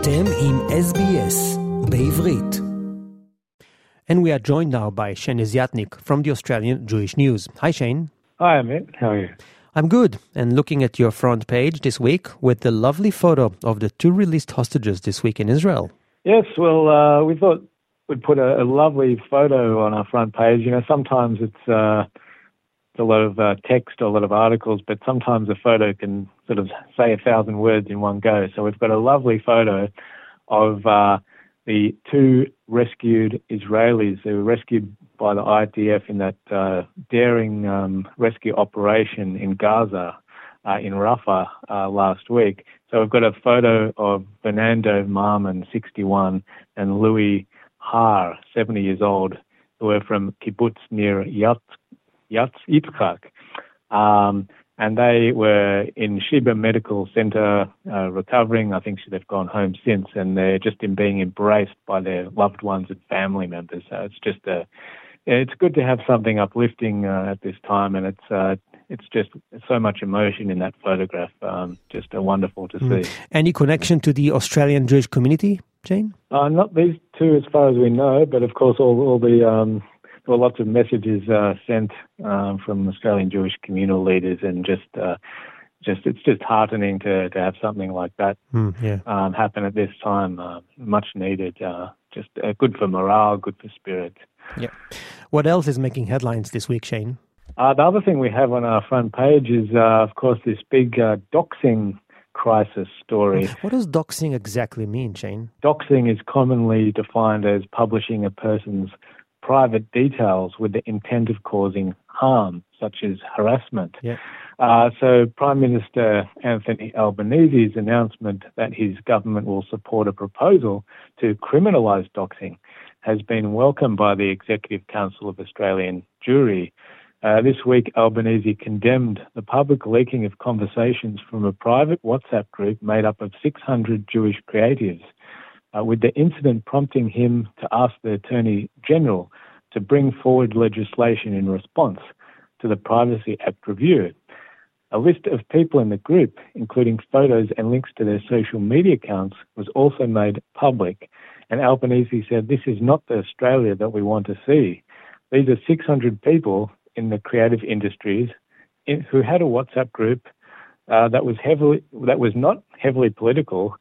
אתם עם SBS בעברית. And we are joined now by Shane Desiatnik from the Australian Jewish News. Hi Shane. Hi Amit, how are you? I'm good, and looking at your front page this week with the lovely photo of the two released hostages this week in Israel. Yes, well, uh, we thought we'd put a, a, lovely photo on our front page. You know, sometimes it's uh, a lot of uh, text a lot of articles, but sometimes a photo can sort of say a thousand words in one go. So we've got a lovely photo of uh, the two rescued Israelis who were rescued by the IDF in that uh, daring um, rescue operation in Gaza uh, in Rafah uh, last week. So we've got a photo of Fernando Marman, 61, and Louis Har, 70 years old, who are from kibbutz Nir Yat Yitzchak. Um, and they were in Sheba Medical Center uh, recovering. I think they've gone home since, and they're just in being embraced by their loved ones and family members. So it's just a, it's good to have something uplifting uh, at this time, and it's uh, it's just so much emotion in that photograph. Um, just uh, wonderful to mm. see. Any connection to the Australian Jewish community, Shane? Uh, not these two, as far as we know, but of course all all the um, were lots of messages uh, sent um, from Australian Jewish communal leaders, and just uh, just it's just heartening to to have something like that mm, yeah. um, happen at this time. Uh, much needed. Uh, just uh, good for morale, good for spirit. Yeah. What else is making headlines this week, Shane? Uh, the other thing we have on our front page is, of course, this big doxing crisis story. What does doxing exactly mean, Shane? Doxing is commonly defined as publishing a person's private details with the intent of causing harm, such as harassment. Yeah. Uh, so, Prime Minister Anthony Albanese's announcement that his government will support a proposal to criminalise doxing has been welcomed by the Executive Council of Australian Jewry. Uh, this week, Albanese condemned the public leaking of conversations from a private WhatsApp group made up of 600 Jewish creatives uh, with the incident prompting him to ask the Attorney General to bring forward legislation in response to the Privacy Act review. A list of people in the group, including photos and links to their social media accounts, was also made public. And Albanese said, This is not the Australia that we want to see. These are 600 people in the creative industries in, who had a WhatsApp group uh, that was heavily that was not heavily political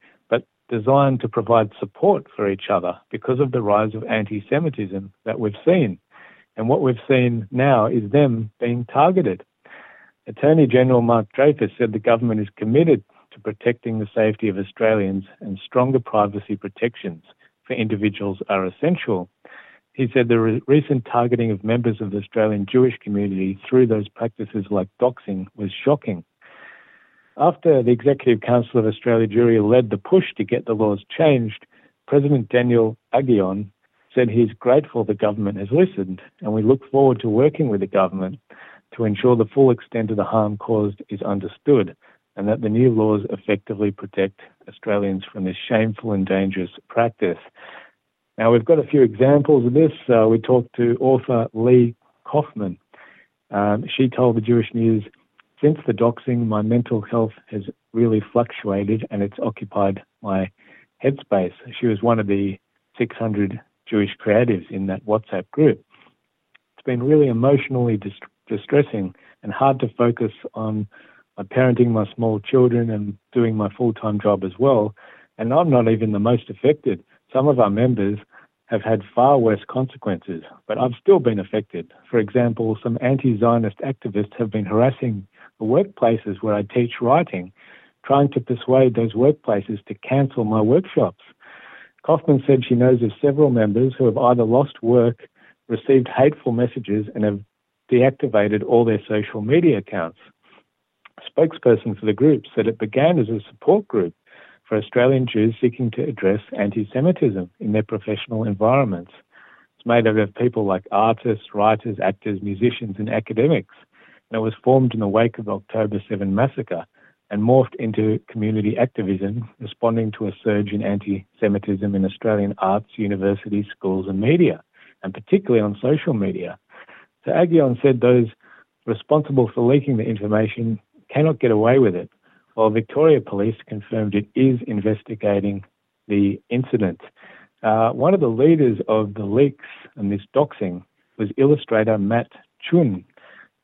designed to provide support for each other because of the rise of anti Semitism that we've seen. And what we've seen now is them being targeted. Attorney General Mark Dreyfus said the government is committed to protecting the safety of Australians and stronger privacy protections for individuals are essential. He said the re- recent targeting of members of the Australian Jewish community through those practices like doxing was shocking. After the Executive Council of Australia Jewry led the push to get the laws changed, President Daniel Aghion said he's grateful the government has listened, and we look forward to working with the government to ensure the full extent of the harm caused is understood and that the new laws effectively protect Australians from this shameful and dangerous practice. Now, we've got a few examples of this. Uh, we talked to author Lee Kofman. Um, she told the Jewish News since the doxing, my mental health has really fluctuated and it's occupied my headspace. She was one of the 600 Jewish creatives in that WhatsApp group. It's been really emotionally dist- distressing and hard to focus on my parenting my small children and doing my full time job as well. And I'm not even the most affected. Some of our members have had far worse consequences, but I've still been affected. For example, some anti Zionist activists have been harassing workplaces where I teach writing, trying to persuade those workplaces to cancel my workshops. Kofman said she knows of several members who have either lost work, received hateful messages, and have deactivated all their social media accounts. A spokesperson for the group said it began as a support group for Australian Jews seeking to address anti Semitism in their professional environments. It's made up of people like artists, writers, actors, musicians, and academics and it was formed in the wake of the October 7 massacre and morphed into community activism, responding to a surge in anti Semitism in Australian arts, universities, schools, and media, and particularly on social media. So Aghion said those responsible for leaking the information cannot get away with it, while Victoria Police confirmed it is investigating the incident. Uh, one of the leaders of the leaks and this doxing was illustrator Matt Chun,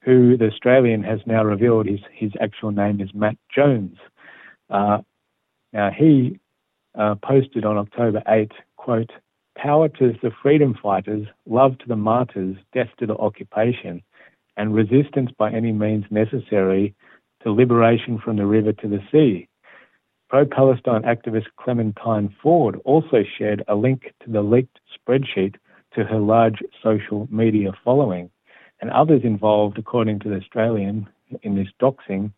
who the Australian has now revealed his, his actual name is Matt Jones. Uh, now, he uh, posted on October 8, quote, Power to the freedom fighters, love to the martyrs, death to the occupation, and resistance by any means necessary to liberation from the river to the sea. Pro Palestine activist Clementine Ford also shared a link to the leaked spreadsheet to her large social media following. And others involved, according to the Australian, in this doxing,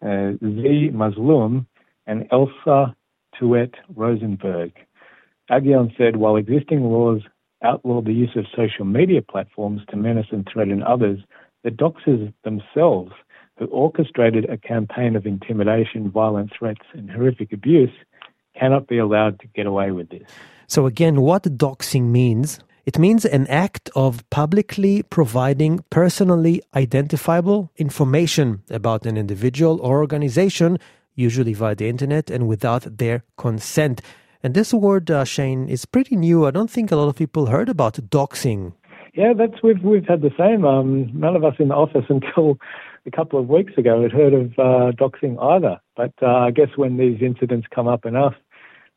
uh, Z. Mazloum and Elsa Tuet Rosenberg. Aghion said while existing laws outlaw the use of social media platforms to menace and threaten others, the doxers themselves, who orchestrated a campaign of intimidation, violent threats, and horrific abuse, cannot be allowed to get away with this. So, again, what doxing means it means an act of publicly providing personally identifiable information about an individual or organization, usually via the internet and without their consent. And this word, uh, Shane, is pretty new. I don't think a lot of people heard about doxing. Yeah, that's we've we've had the same. Um, none of us in the office until a couple of weeks ago had heard of uh, doxing either. But uh, I guess when these incidents come up enough,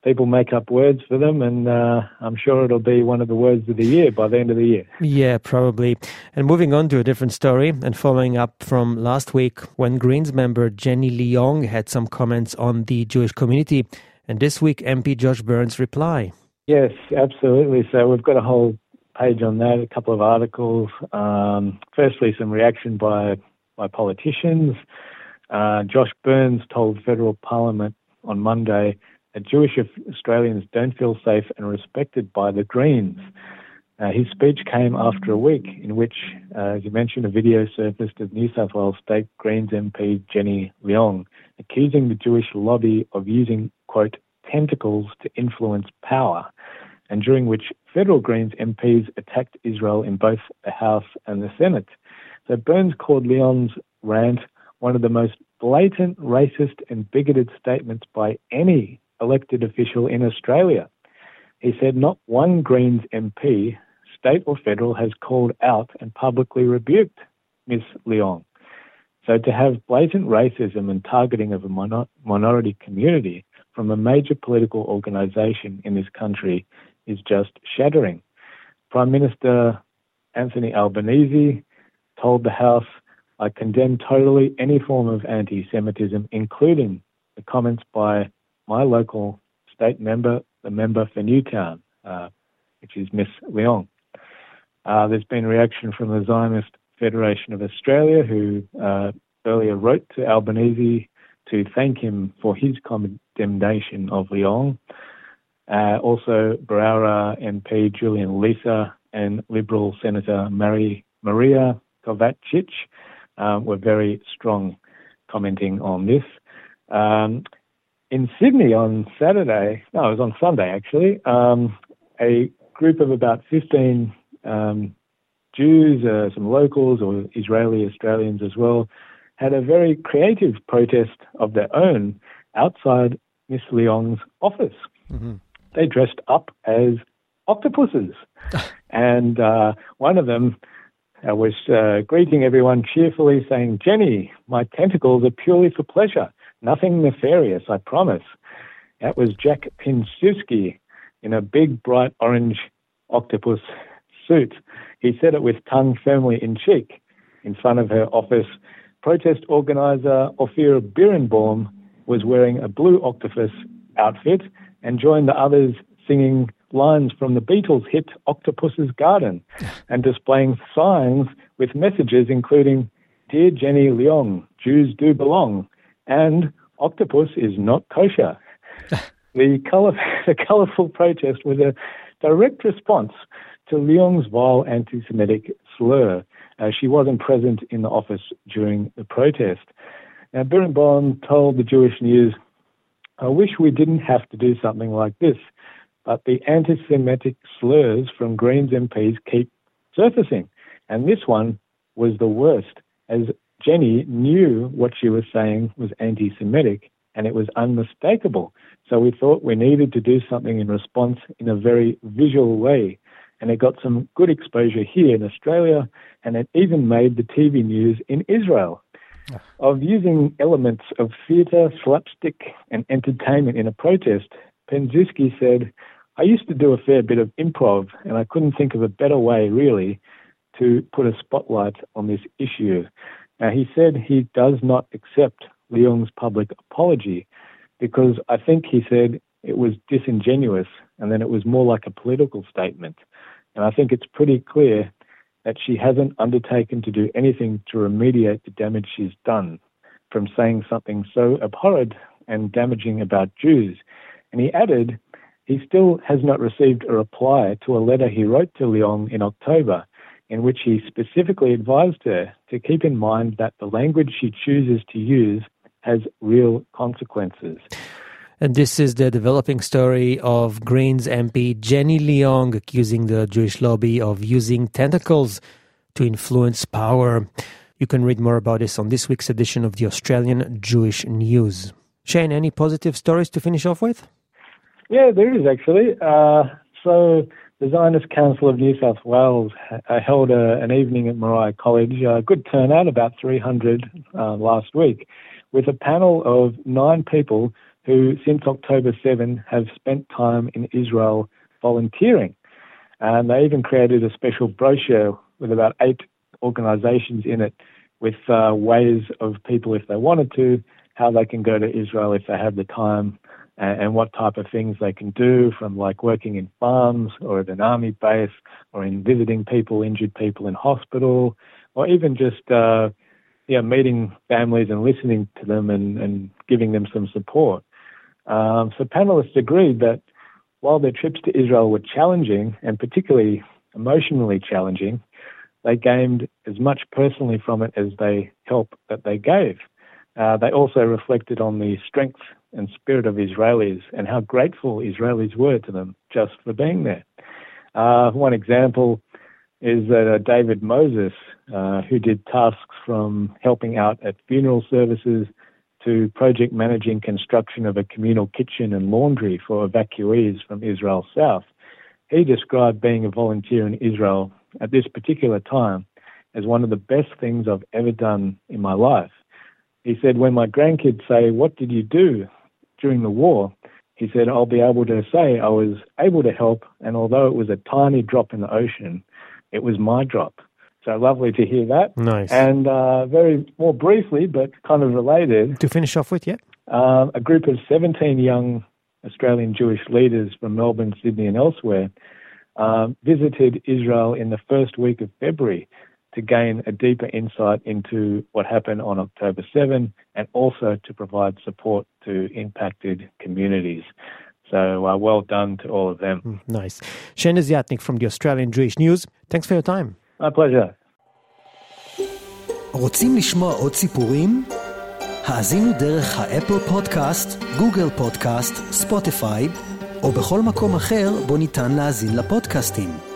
people make up words for them, and uh, I'm sure it'll be one of the words of the year by the end of the year. Yeah, probably. And moving on to a different story, and following up from last week when Greens member Jenny Leong had some comments on the Jewish community, and this week MP Josh Burns' reply. Yes, absolutely. So we've got a whole page on that, a couple of articles. Um, firstly, some reaction by by politicians. Uh, Josh Burns told federal parliament on Monday that Jewish Australians don't feel safe and respected by the Greens. Uh, his speech came after a week in which, uh, as you mentioned, a video surfaced of New South Wales State Greens MP Jenny Leong accusing the Jewish lobby of using, quote, tentacles to influence power, and during which federal Greens MPs attacked Israel in both the House and the Senate. So Burns called Leong's rant one of the most blatant, racist, and bigoted statements by any elected official in Australia. He said not one Greens MP, state or federal, has called out and publicly rebuked Ms. Leong. So to have blatant racism and targeting of a minor- minority community from a major political organisation in this country is just shattering. Prime Minister Anthony Albanese told the House, I condemn totally any form of anti Semitism, including the comments by my local state member, the member for Newtown, uh, which is Miss Leong. Uh, there's been reaction from the Zionist Federation of Australia, who uh, earlier wrote to Albanese to thank him for his condemnation of Leong. Uh, also, Berowra MP Julian Leeser and Liberal Senator Mary Maria Kovacic um, were very strong commenting on this. Um, in Sydney on Saturday, no, it was on Sunday actually, um, a group of about 15 um, Jews, uh, some locals or Israeli Australians as well, had a very creative protest of their own outside Miss Leong's office. Mm-hmm. They dressed up as octopuses. and uh, one of them uh, was uh, greeting everyone cheerfully, saying, Jenny, my tentacles are purely for pleasure. Nothing nefarious, I promise. That was Jack Pinsewski in a big, bright orange octopus suit. He said it with tongue firmly in cheek in front of her office. Protest organizer Ophir Birnbaum was wearing a blue octopus outfit and joined the others singing lines from the Beatles' hit Octopus's Garden and displaying signs with messages including Dear Jenny Leong, Jews do belong, and octopus is not kosher. the, color, the colourful protest was a direct response to Leong's vile anti Semitic slur. Uh, she wasn't present in the office during the protest. Now, Birnbaum told the Jewish News, I wish we didn't have to do something like this, but the anti Semitic slurs from Greens MPs keep surfacing. And this one was the worst, as Jenny knew what she was saying was anti Semitic and it was unmistakable. So we thought we needed to do something in response in a very visual way. And it got some good exposure here in Australia, and it even made the TV news in Israel. Of using elements of theatre, slapstick, and entertainment in a protest, Penziski said, I used to do a fair bit of improv, and I couldn't think of a better way, really, to put a spotlight on this issue. Now, he said he does not accept Leong's public apology because I think he said it was disingenuous and then it was more like a political statement. And I think it's pretty clear that she hasn't undertaken to do anything to remediate the damage she's done from saying something so abhorrent and damaging about Jews. And he added, he still has not received a reply to a letter he wrote to Leong in October in which he specifically advised her to keep in mind that the language she chooses to use has real consequences. And this is the developing story of Greens MP Jenny Leong accusing the Jewish lobby of using tentacles to influence power. You can read more about this on this week's edition of the Australian Jewish News. Shane, any positive stories to finish off with? Yeah, there is actually. Uh, so, the Zionist Council of New South Wales held a, an evening at Moriah College, a good turnout, about 300 uh, last week, with a panel of nine people who, since October 7, have spent time in Israel volunteering. And they even created a special brochure with about eight organizations in it with uh, ways of people, if they wanted to, how they can go to Israel if they have the time and, what type of things they can do from like working in farms or at an army base or in visiting people, injured people in hospital, or even just uh, yeah, meeting families and listening to them and, and giving them some support. Um, so panelists agreed that while their trips to Israel were challenging and particularly emotionally challenging, they gained as much personally from it as they help that they gave. Uh, they also reflected on the strength and spirit of Israelis and how grateful Israelis were to them just for being there. Uh, one example is that uh, David Moses, uh, who did tasks from helping out at funeral services to project managing construction of a communal kitchen and laundry for evacuees from Israel South, he described being a volunteer in Israel at this particular time as one of the best things I've ever done in my life. He said, When my grandkids say, What did you do during the war? He said, I'll be able to say I was able to help, and although it was a tiny drop in the ocean, it was my drop. So lovely to hear that. Nice. And uh, very more briefly, but kind of related. To finish off with, yeah. Uh, a group of 17 young Australian Jewish leaders from Melbourne, Sydney, and elsewhere um, visited Israel in the first week of February to gain a deeper insight into what happened on October 7 and also to provide support to impacted communities. So uh, well done to all of them. Hmm, nice. Shane Desiatnik from the Australian Jewish News, thanks for your time. My pleasure. רוצים לשמוע עוד סיפורים? האזינו דרך האפל פודקאסט, גוגל פודקאסט, ספוטיפיי, או בכל מקום אחר בו ניתן להאזין לפודקאסטים.